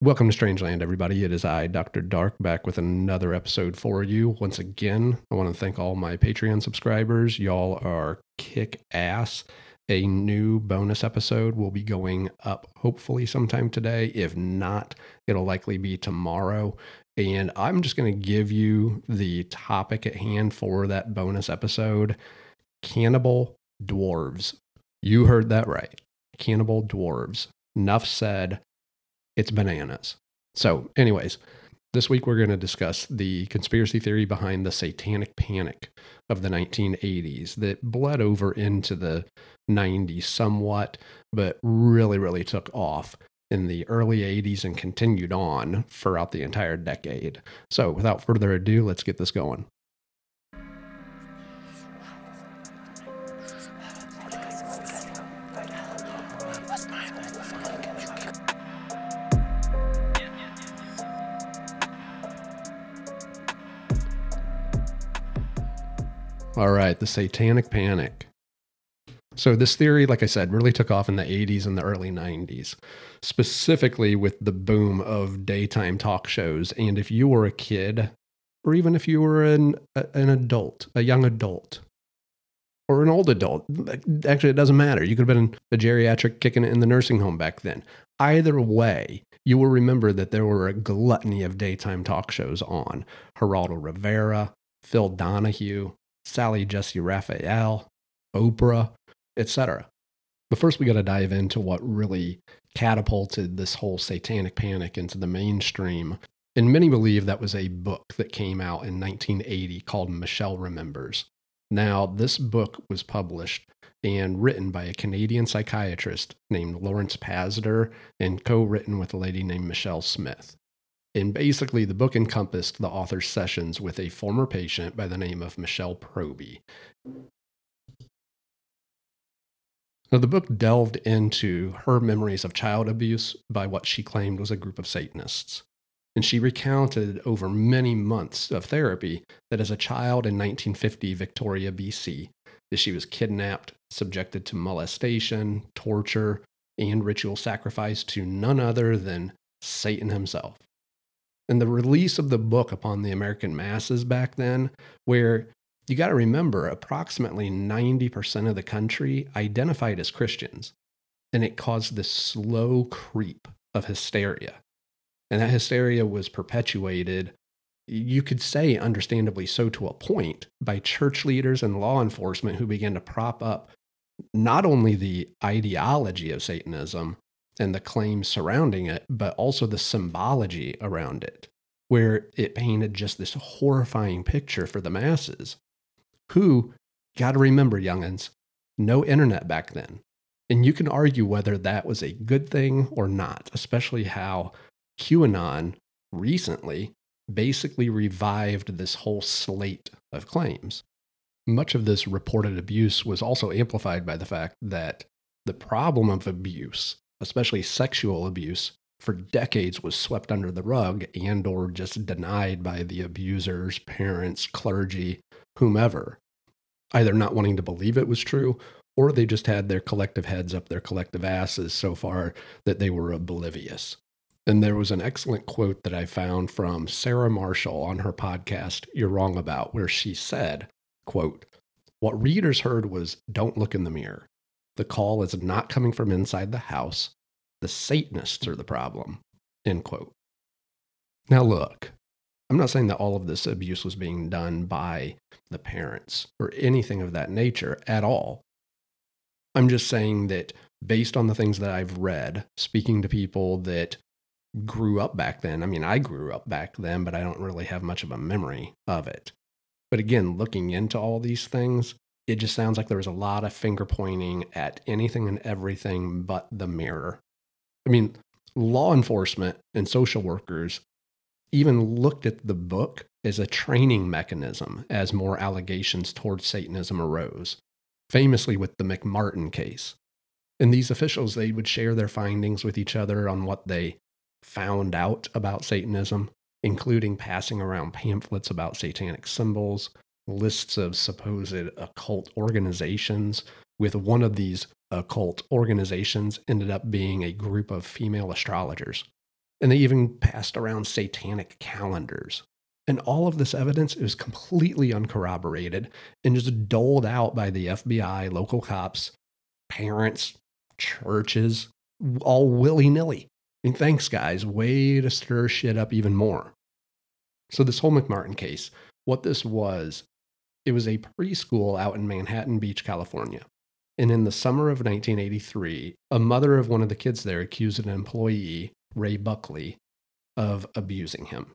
Welcome to Strangeland, everybody. It is I, Dr. Dark, back with another episode for you. Once again, I want to thank all my Patreon subscribers. Y'all are kick ass. A new bonus episode will be going up hopefully sometime today. If not, it'll likely be tomorrow. And I'm just going to give you the topic at hand for that bonus episode Cannibal Dwarves. You heard that right. Cannibal Dwarves. Enough said it's bananas. So, anyways, this week we're going to discuss the conspiracy theory behind the satanic panic of the 1980s that bled over into the 90s somewhat, but really, really took off in the early 80s and continued on throughout the entire decade. So, without further ado, let's get this going. All right, the satanic panic. So, this theory, like I said, really took off in the 80s and the early 90s, specifically with the boom of daytime talk shows. And if you were a kid, or even if you were an, an adult, a young adult, or an old adult, actually, it doesn't matter. You could have been a geriatric kicking it in the nursing home back then. Either way, you will remember that there were a gluttony of daytime talk shows on Geraldo Rivera, Phil Donahue, Sally Jessy Raphael, Oprah, etc. But first, we got to dive into what really catapulted this whole satanic panic into the mainstream. And many believe that was a book that came out in 1980 called Michelle Remembers. Now, this book was published and written by a Canadian psychiatrist named Lawrence Pazder and co written with a lady named Michelle Smith. And basically, the book encompassed the author's sessions with a former patient by the name of Michelle Proby. Now, the book delved into her memories of child abuse by what she claimed was a group of Satanists. And she recounted over many months of therapy that as a child in 1950 Victoria, BC, that she was kidnapped, subjected to molestation, torture, and ritual sacrifice to none other than Satan himself and the release of the book upon the American masses back then, where you got to remember approximately 90% of the country identified as Christians. And it caused this slow creep of hysteria. And that hysteria was perpetuated, you could say, understandably so to a point, by church leaders and law enforcement who began to prop up not only the ideology of Satanism, and the claims surrounding it, but also the symbology around it, where it painted just this horrifying picture for the masses. Who, got to remember, youngins, no internet back then. And you can argue whether that was a good thing or not, especially how QAnon recently basically revived this whole slate of claims. Much of this reported abuse was also amplified by the fact that the problem of abuse especially sexual abuse, for decades was swept under the rug and or just denied by the abusers, parents, clergy, whomever, either not wanting to believe it was true or they just had their collective heads up their collective asses so far that they were oblivious. And there was an excellent quote that I found from Sarah Marshall on her podcast, You're Wrong About, where she said, quote, What readers heard was, don't look in the mirror. The call is not coming from inside the house. The Satanists are the problem. End quote. Now, look, I'm not saying that all of this abuse was being done by the parents or anything of that nature at all. I'm just saying that based on the things that I've read, speaking to people that grew up back then, I mean, I grew up back then, but I don't really have much of a memory of it. But again, looking into all these things, it just sounds like there was a lot of finger pointing at anything and everything but the mirror. I mean, law enforcement and social workers even looked at the book as a training mechanism as more allegations towards Satanism arose, famously with the McMartin case. And these officials, they would share their findings with each other on what they found out about Satanism, including passing around pamphlets about satanic symbols, lists of supposed occult organizations, with one of these occult organizations ended up being a group of female astrologers. And they even passed around satanic calendars. And all of this evidence is completely uncorroborated and just doled out by the FBI, local cops, parents, churches, all willy nilly. And thanks, guys. Way to stir shit up even more. So, this whole McMartin case, what this was, it was a preschool out in Manhattan Beach, California. And in the summer of 1983, a mother of one of the kids there accused an employee, Ray Buckley, of abusing him.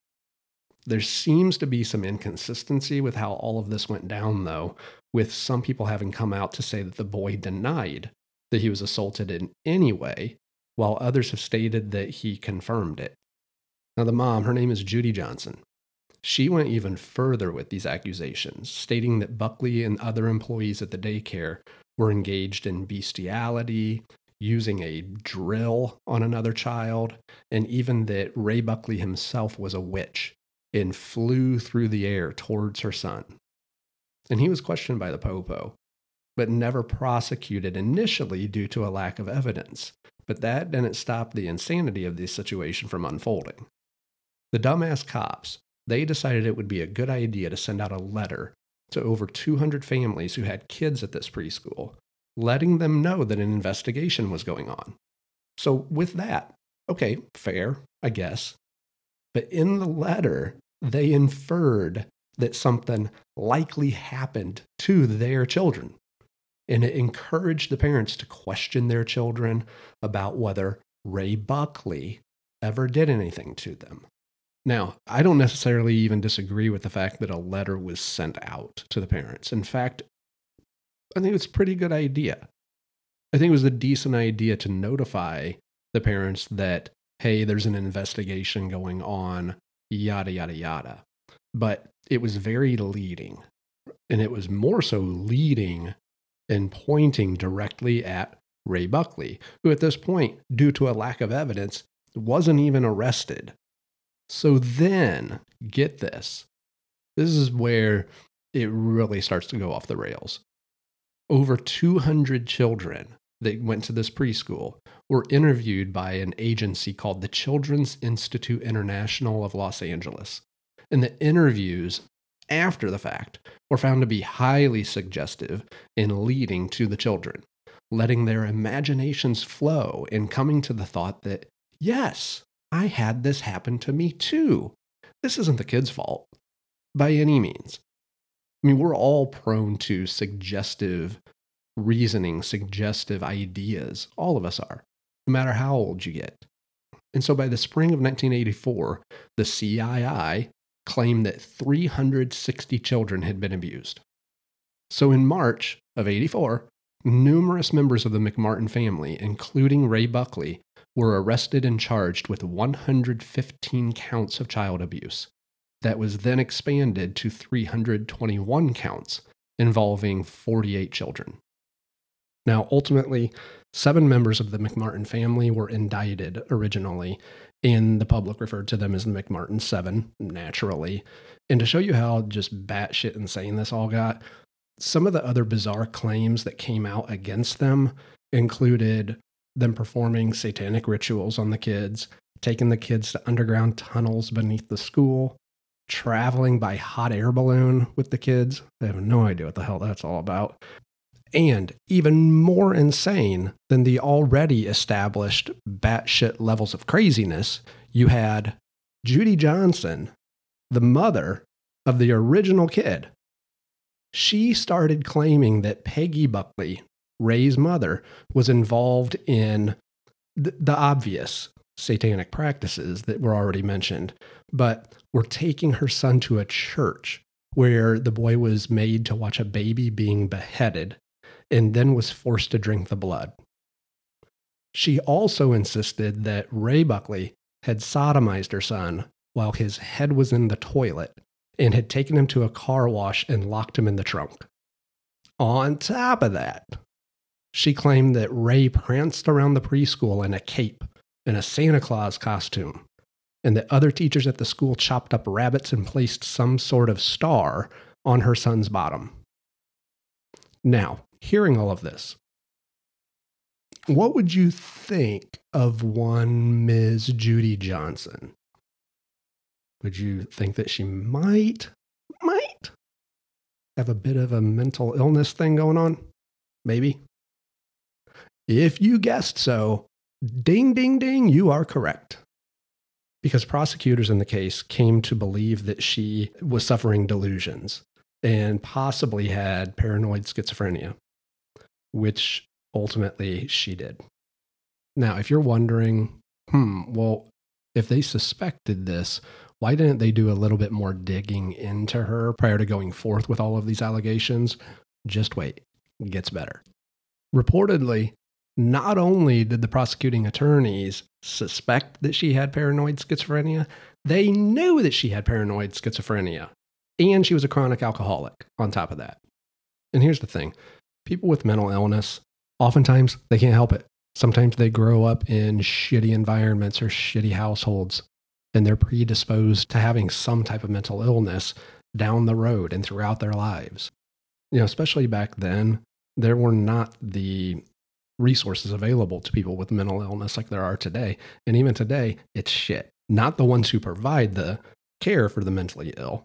There seems to be some inconsistency with how all of this went down, though, with some people having come out to say that the boy denied that he was assaulted in any way, while others have stated that he confirmed it. Now, the mom, her name is Judy Johnson. She went even further with these accusations, stating that Buckley and other employees at the daycare were engaged in bestiality, using a drill on another child, and even that Ray Buckley himself was a witch and flew through the air towards her son. And he was questioned by the Popo, but never prosecuted initially due to a lack of evidence. But that didn't stop the insanity of the situation from unfolding. The dumbass cops they decided it would be a good idea to send out a letter to over 200 families who had kids at this preschool, letting them know that an investigation was going on. So, with that, okay, fair, I guess. But in the letter, they inferred that something likely happened to their children. And it encouraged the parents to question their children about whether Ray Buckley ever did anything to them. Now, I don't necessarily even disagree with the fact that a letter was sent out to the parents. In fact, I think it's a pretty good idea. I think it was a decent idea to notify the parents that, hey, there's an investigation going on, yada, yada, yada. But it was very leading. And it was more so leading and pointing directly at Ray Buckley, who at this point, due to a lack of evidence, wasn't even arrested so then, get this. This is where it really starts to go off the rails. Over 200 children that went to this preschool were interviewed by an agency called the Children's Institute International of Los Angeles. And the interviews after the fact were found to be highly suggestive in leading to the children, letting their imaginations flow and coming to the thought that, yes, I had this happen to me too. This isn't the kid's fault by any means. I mean, we're all prone to suggestive reasoning, suggestive ideas. All of us are, no matter how old you get. And so by the spring of 1984, the CII claimed that 360 children had been abused. So in March of 84, numerous members of the McMartin family, including Ray Buckley, were arrested and charged with 115 counts of child abuse. That was then expanded to 321 counts involving 48 children. Now, ultimately, seven members of the McMartin family were indicted originally, and the public referred to them as the McMartin Seven, naturally. And to show you how just batshit insane this all got, some of the other bizarre claims that came out against them included them performing satanic rituals on the kids, taking the kids to underground tunnels beneath the school, traveling by hot air balloon with the kids. They have no idea what the hell that's all about. And even more insane than the already established batshit levels of craziness, you had Judy Johnson, the mother of the original kid. She started claiming that Peggy Buckley Ray's mother was involved in the, the obvious satanic practices that were already mentioned, but were taking her son to a church where the boy was made to watch a baby being beheaded and then was forced to drink the blood. She also insisted that Ray Buckley had sodomized her son while his head was in the toilet and had taken him to a car wash and locked him in the trunk. On top of that, she claimed that Ray pranced around the preschool in a cape and a Santa Claus costume, and that other teachers at the school chopped up rabbits and placed some sort of star on her son's bottom. Now, hearing all of this, what would you think of one Ms. Judy Johnson? Would you think that she might, might have a bit of a mental illness thing going on? Maybe. If you guessed so, ding, ding, ding, you are correct. Because prosecutors in the case came to believe that she was suffering delusions and possibly had paranoid schizophrenia, which ultimately she did. Now, if you're wondering, hmm, well, if they suspected this, why didn't they do a little bit more digging into her prior to going forth with all of these allegations? Just wait, it gets better. Reportedly, not only did the prosecuting attorneys suspect that she had paranoid schizophrenia, they knew that she had paranoid schizophrenia. And she was a chronic alcoholic on top of that. And here's the thing people with mental illness, oftentimes they can't help it. Sometimes they grow up in shitty environments or shitty households, and they're predisposed to having some type of mental illness down the road and throughout their lives. You know, especially back then, there were not the resources available to people with mental illness like there are today. And even today, it's shit. Not the ones who provide the care for the mentally ill.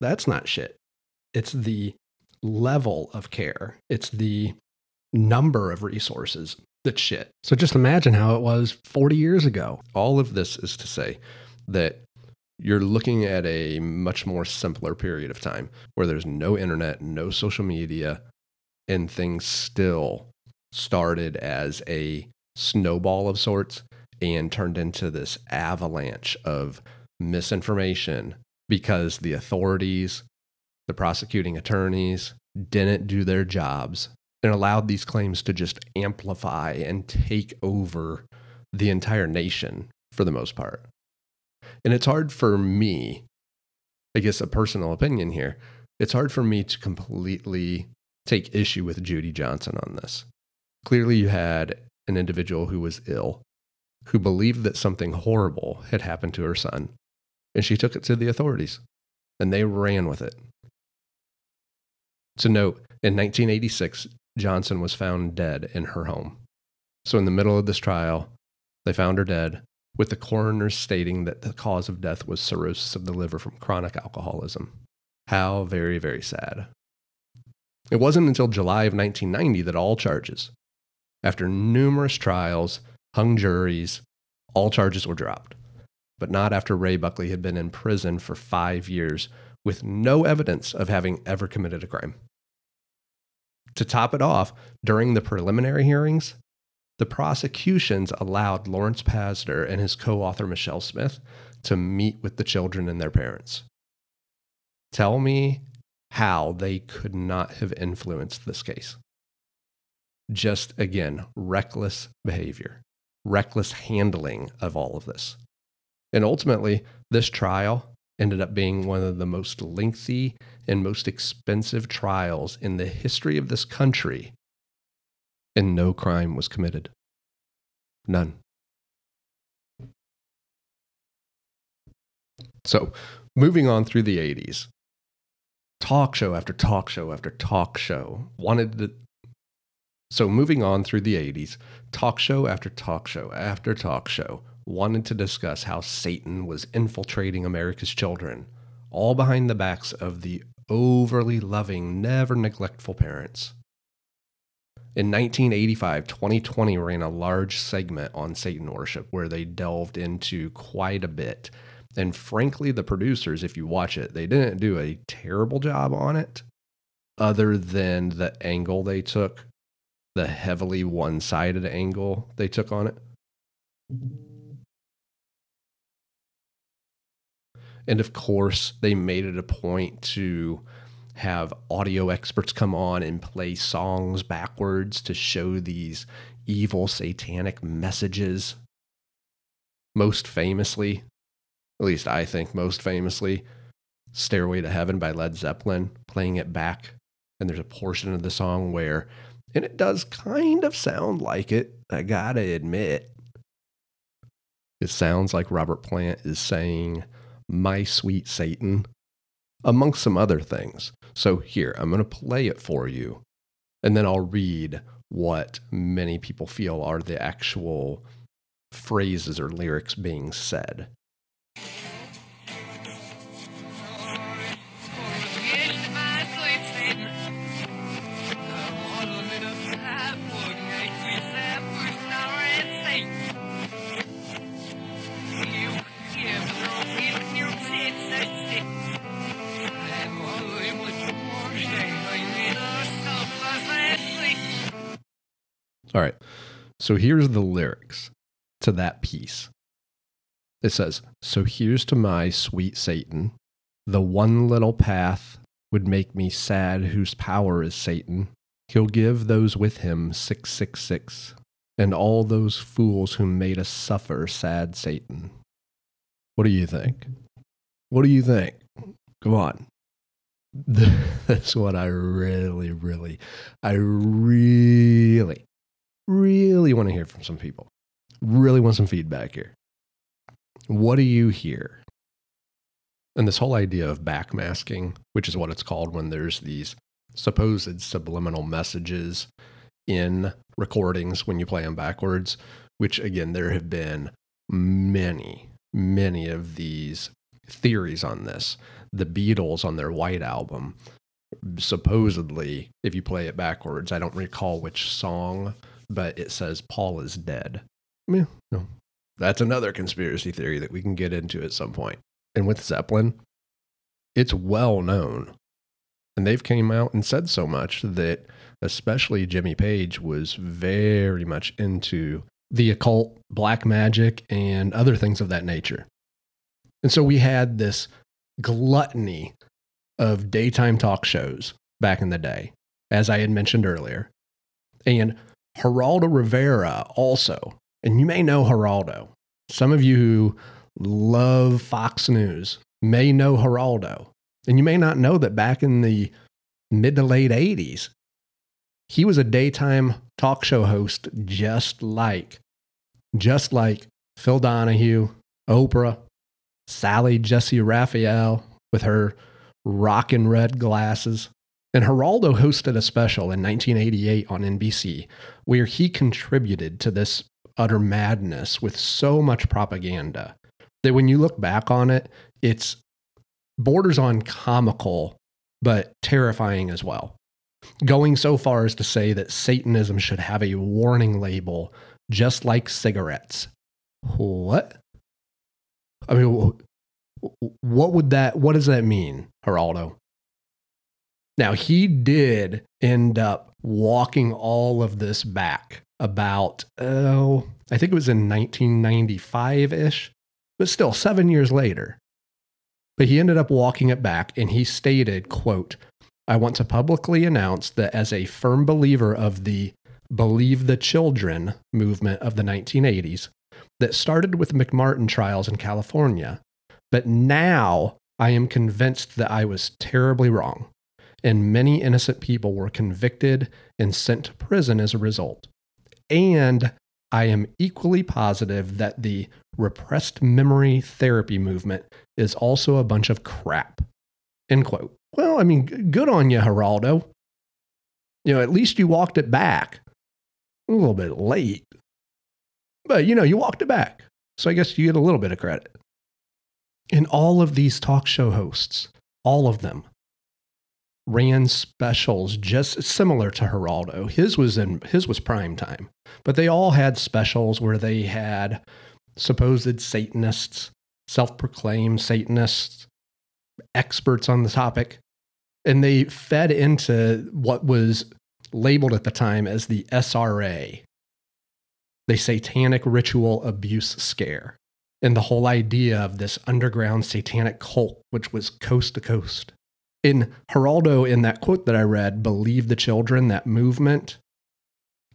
That's not shit. It's the level of care, it's the number of resources that's shit. So just imagine how it was 40 years ago. All of this is to say that you're looking at a much more simpler period of time where there's no internet, no social media, and things still started as a snowball of sorts and turned into this avalanche of misinformation because the authorities, the prosecuting attorneys didn't do their jobs and allowed these claims to just amplify and take over the entire nation for the most part. And it's hard for me, I guess a personal opinion here, it's hard for me to completely take issue with Judy Johnson on this. Clearly, you had an individual who was ill, who believed that something horrible had happened to her son, and she took it to the authorities, and they ran with it. To note, in 1986, Johnson was found dead in her home. So, in the middle of this trial, they found her dead, with the coroner stating that the cause of death was cirrhosis of the liver from chronic alcoholism. How very, very sad. It wasn't until July of 1990 that all charges, after numerous trials, hung juries, all charges were dropped, but not after Ray Buckley had been in prison for five years with no evidence of having ever committed a crime. To top it off, during the preliminary hearings, the prosecutions allowed Lawrence Pazder and his co author Michelle Smith to meet with the children and their parents. Tell me how they could not have influenced this case just again, reckless behavior, reckless handling of all of this. And ultimately, this trial ended up being one of the most lengthy and most expensive trials in the history of this country, and no crime was committed. None. So, moving on through the 80s, talk show after talk show after talk show wanted to so, moving on through the 80s, talk show after talk show after talk show wanted to discuss how Satan was infiltrating America's children, all behind the backs of the overly loving, never neglectful parents. In 1985, 2020 ran a large segment on Satan worship where they delved into quite a bit. And frankly, the producers, if you watch it, they didn't do a terrible job on it, other than the angle they took the heavily one sided angle they took on it. And of course, they made it a point to have audio experts come on and play songs backwards to show these evil satanic messages. Most famously, at least I think most famously, Stairway to Heaven by Led Zeppelin, playing it back. And there's a portion of the song where and it does kind of sound like it, I gotta admit. It sounds like Robert Plant is saying, My sweet Satan, amongst some other things. So here, I'm to play it for you, and then I'll read what many people feel are the actual phrases or lyrics being said. All right. So here's the lyrics to that piece. It says, So here's to my sweet Satan. The one little path would make me sad, whose power is Satan. He'll give those with him 666, and all those fools who made us suffer, sad Satan. What do you think? What do you think? Come on. That's what I really, really, I really really want to hear from some people. Really want some feedback here. What do you hear? And this whole idea of backmasking, which is what it's called when there's these supposed subliminal messages in recordings when you play them backwards, which again, there have been many, many of these theories on this. The Beatles on their White Album, supposedly, if you play it backwards, I don't recall which song but it says Paul is dead. Yeah, no. That's another conspiracy theory that we can get into at some point. And with Zeppelin, it's well known. And they've came out and said so much that especially Jimmy Page was very much into the occult, black magic, and other things of that nature. And so we had this gluttony of daytime talk shows back in the day, as I had mentioned earlier. And Geraldo Rivera also, and you may know Geraldo. Some of you who love Fox News may know Geraldo. And you may not know that back in the mid to late 80s, he was a daytime talk show host just like just like Phil Donahue, Oprah, Sally Jessy Raphael with her rockin' red glasses, and Geraldo hosted a special in 1988 on NBC where he contributed to this utter madness with so much propaganda that when you look back on it, it's borders on comical, but terrifying as well. Going so far as to say that Satanism should have a warning label just like cigarettes. What? I mean, what would that, what does that mean, Geraldo? Now, he did end up walking all of this back about, oh, I think it was in 1995 ish, but still seven years later. But he ended up walking it back and he stated, quote, I want to publicly announce that as a firm believer of the Believe the Children movement of the 1980s that started with McMartin trials in California, but now I am convinced that I was terribly wrong and many innocent people were convicted and sent to prison as a result. And I am equally positive that the repressed memory therapy movement is also a bunch of crap. End quote. Well, I mean, good on you, Geraldo. You know, at least you walked it back. A little bit late, but you know, you walked it back. So I guess you get a little bit of credit. And all of these talk show hosts, all of them, ran specials just similar to Geraldo. His was in his was prime time, but they all had specials where they had supposed Satanists, self-proclaimed Satanists, experts on the topic, and they fed into what was labeled at the time as the SRA, the Satanic Ritual Abuse Scare. And the whole idea of this underground satanic cult, which was coast to coast in Geraldo, in that quote that I read, believe the children, that movement,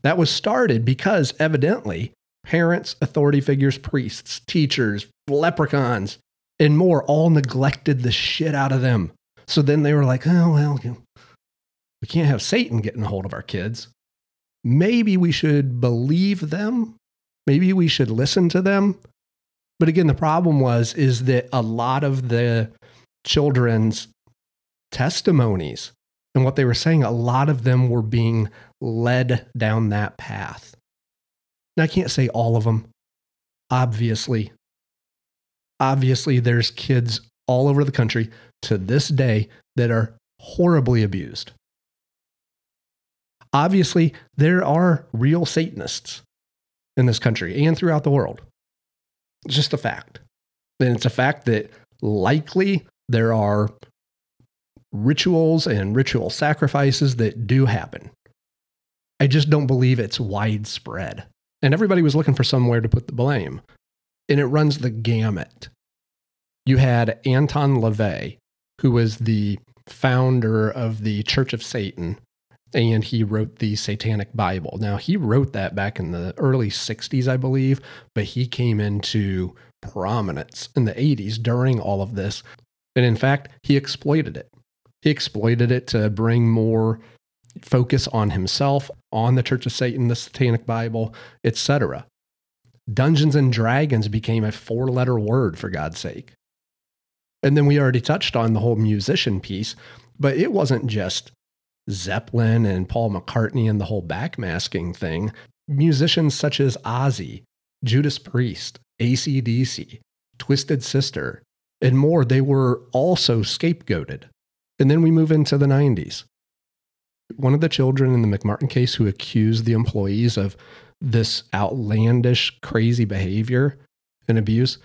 that was started because evidently parents, authority figures, priests, teachers, leprechauns, and more all neglected the shit out of them. So then they were like, oh, well, we can't have Satan getting a hold of our kids. Maybe we should believe them. Maybe we should listen to them. But again, the problem was is that a lot of the children's testimonies And what they were saying, a lot of them were being led down that path. Now, I can't say all of them, obviously. Obviously, there's kids all over the country to this day that are horribly abused. Obviously, there are real Satanists in this country and throughout the world. It's just a fact. And it's a fact that likely there are rituals and ritual sacrifices that do happen. I just don't believe it's widespread. And everybody was looking for somewhere to put the blame. And it runs the gamut. You had Anton LaVey, who was the founder of the Church of Satan, and he wrote the Satanic Bible. Now, he wrote that back in the early 60s, I believe, but he came into prominence in the 80s during all of this. And in fact, he exploited it. He exploited it to bring more focus on himself, on the Church of Satan, the Satanic Bible, etc. Dungeons and Dragons became a four letter word, for God's sake. And then we already touched on the whole musician piece, but it wasn't just Zeppelin and Paul McCartney and the whole backmasking thing. Musicians such as Ozzy, Judas Priest, ACDC, Twisted Sister, and more, they were also scapegoated. And then we move into the 90s. One of the children in the McMartin case who accused the employees of this outlandish, crazy behavior and abuse,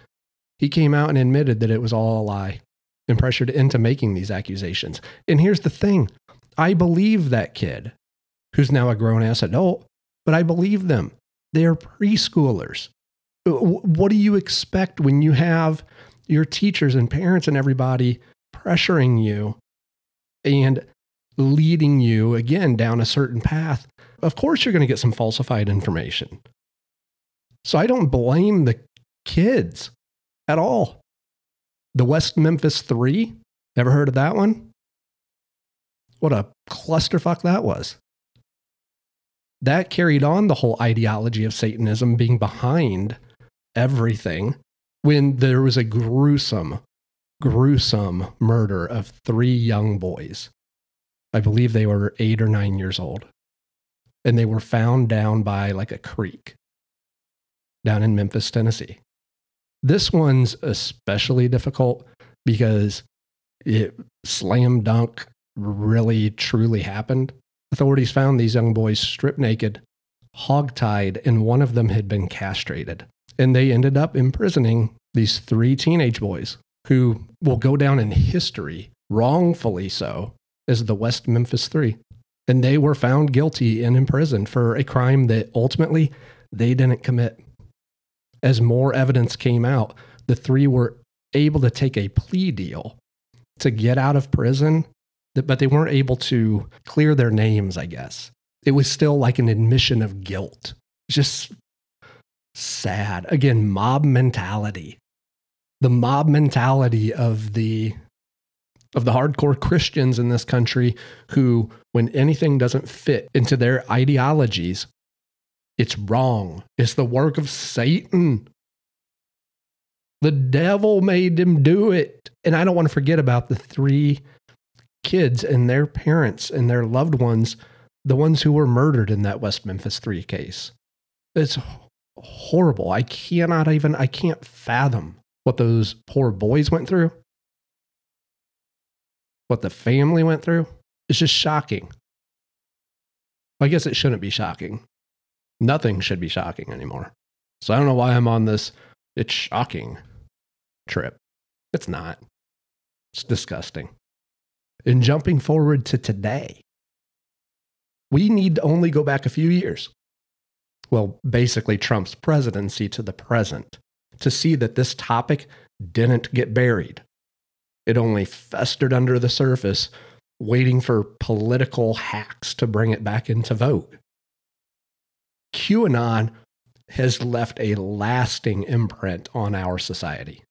he came out and admitted that it was all a lie and pressured into making these accusations. And here's the thing I believe that kid who's now a grown ass adult, but I believe them. They are preschoolers. What do you expect when you have your teachers and parents and everybody pressuring you and leading you again down a certain path, of course you're going to get some falsified information. So I don't blame the kids at all. The West Memphis Three, ever heard of that one? What a clusterfuck that was. That carried on the whole ideology of Satanism being behind everything when there was a gruesome gruesome murder of three young boys. I believe they were eight or nine years old. And they were found down by like a creek down in Memphis, Tennessee. This one's especially difficult because it slam dunk really truly happened. Authorities found these young boys stripped naked, hog-tied, and one of them had been castrated. And they ended up imprisoning these three teenage boys who will go down in history, wrongfully so, as the West Memphis Three. And they were found guilty and imprisoned for a crime that ultimately they didn't commit. As more evidence came out, the three were able to take a plea deal to get out of prison, but they weren't able to clear their names, I guess. It was still like an admission of guilt. Just sad. Again, mob mentality the mob mentality of the of the hardcore Christians in this country who when anything doesn't fit into their ideologies it's wrong. It's the work of Satan. The devil made them do it. And I don't want to forget about the three kids and their parents and their loved ones the ones who were murdered in that West Memphis 3 case. It's horrible. I cannot even i can't fathom what those poor boys went through, what the family went through. It's just shocking. I guess it shouldn't be shocking. Nothing should be shocking anymore. So I don't know why I'm on this it's shocking trip. It's not. It's disgusting. And jumping forward to today, we need to only go back a few years. Well, basically, Trump's presidency to the present to see that this topic didn't get buried. It only festered under the surface, waiting for political hacks to bring it back into vogue. QAnon has left a lasting imprint on our society.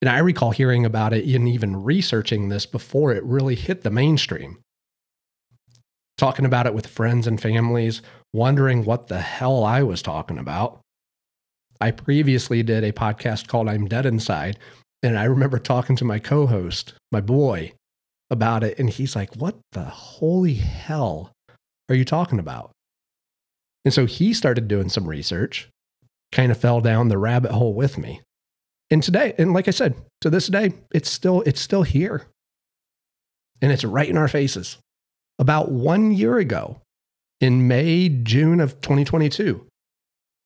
And I recall hearing about it and even researching this before it really hit the mainstream. Talking about it with friends and families, wondering what the hell I was talking about. I previously did a podcast called I'm Dead Inside. And I remember talking to my co host, my boy, about it. And he's like, What the holy hell are you talking about? And so he started doing some research, kind of fell down the rabbit hole with me. And today, and like I said, to this day, it's still it's still here. And it's right in our faces. About 1 year ago, in May, June of 2022,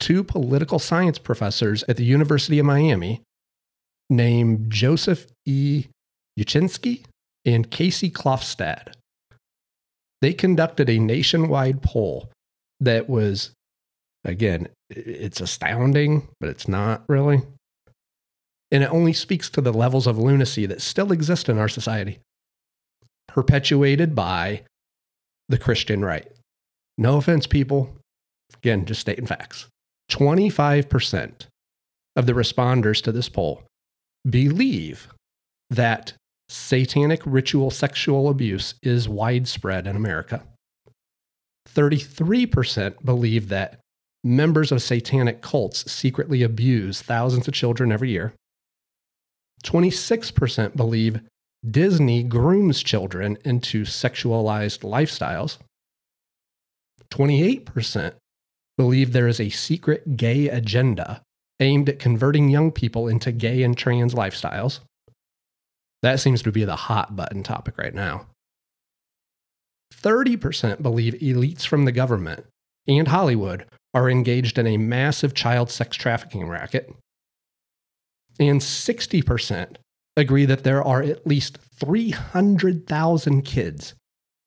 two political science professors at the University of Miami named Joseph E. Uscinski and Casey Klofstad. They conducted a nationwide poll that was, again, it's astounding, but it's not really. And it only speaks to the levels of lunacy that still exist in our society, perpetuated by the Christian right. No offense, people. Again, just stating facts. 25% of the responders to this poll believe that satanic ritual sexual abuse is widespread in America. 33% believe that members of satanic cults secretly abuse thousands of children every year. 26% believe Disney grooms children into sexualized lifestyles. 28% believe there is a secret gay agenda aimed at converting young people into gay and trans lifestyles. That seems to be the hot button topic right now. 30% believe elites from the government and Hollywood are engaged in a massive child sex trafficking racket. And 60% agree that there are at least 300,000 kids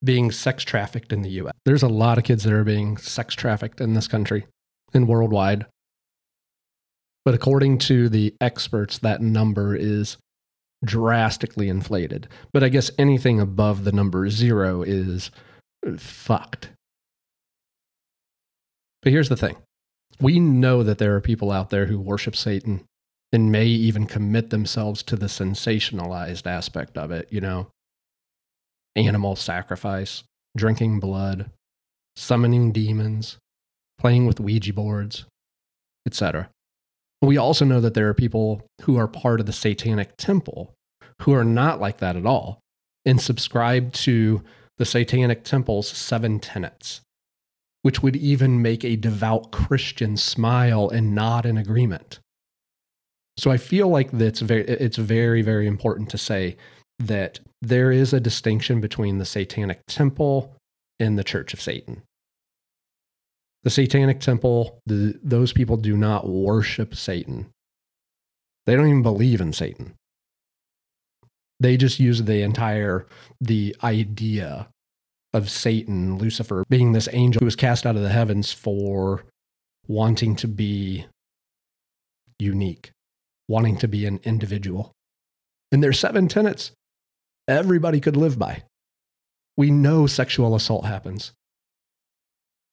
being sex trafficked in the US. There's a lot of kids that are being sex trafficked in this country and worldwide. But according to the experts, that number is drastically inflated. But I guess anything above the number zero is fucked. But here's the thing we know that there are people out there who worship Satan and may even commit themselves to the sensationalized aspect of it, you know, animal sacrifice, drinking blood, summoning demons, playing with Ouija boards, etc. We also know that there are people who are part of the satanic temple who are not like that at all and subscribe to the satanic temple's seven tenets, which would even make a devout Christian smile and nod in agreement. So I feel like that's very, it's very, very important to say that there is a distinction between the satanic temple and the church of Satan. The satanic temple, the, those people do not worship Satan. They don't even believe in Satan. They just use the entire the idea of Satan, Lucifer, being this angel who was cast out of the heavens for wanting to be unique, wanting to be an individual. And there's seven tenets everybody could live by. We know sexual assault happens.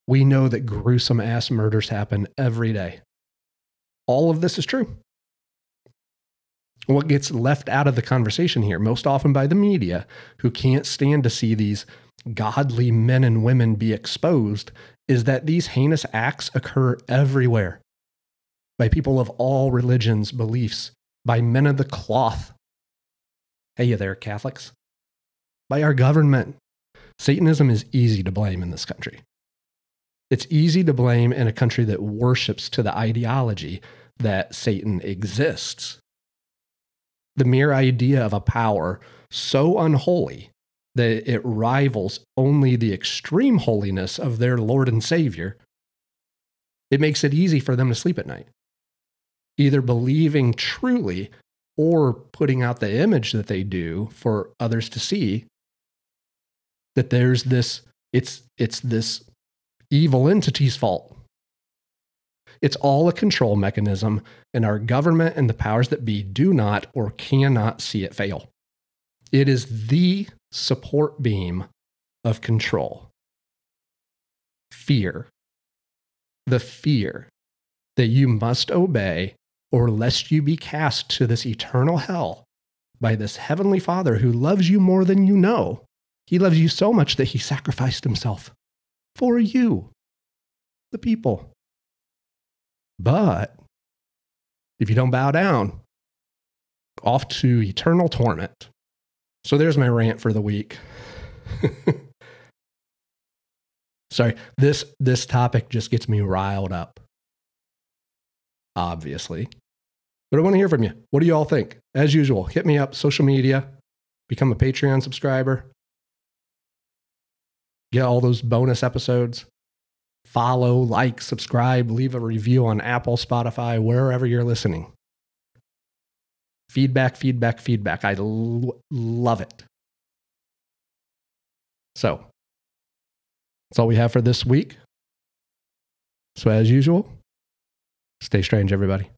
We know that gruesome ass murders happen every day. All of this is true. What gets left out of the conversation here, most often by the media, who can't stand to see these godly men and women be exposed, is that these heinous acts occur everywhere by people of all religions, beliefs, by men of the cloth, Hey, you there, Catholics. By our government. Satanism is easy to blame in this country. It's easy to blame in a country that worships to the ideology that Satan exists. The mere idea of a power so unholy that it rivals only the extreme holiness of their Lord and Savior, it makes it easy for them to sleep at night. Either believing truly or putting out the image that they do for others to see that there's this it's it's this evil entity's fault. It's all a control mechanism and our government and the powers that be do not or cannot see it fail. It is the support beam of control. Fear. The fear that you must obey or lest you be cast to this eternal hell by this heavenly Father who loves you more than you know. He loves you so much that he sacrificed himself for you, the people. But if you don't bow down, off to eternal torment. So there's my rant for the week. Sorry, this this topic just gets me riled up. Obviously. But I want to hear from you. What do you all think? As usual, hit me up social media, become a Patreon subscriber. Get all those bonus episodes. Follow, like, subscribe, leave a review on Apple, Spotify, wherever you're listening. Feedback, feedback, feedback. I l- love it. So, that's all we have for this week. So, as usual, stay strange, everybody.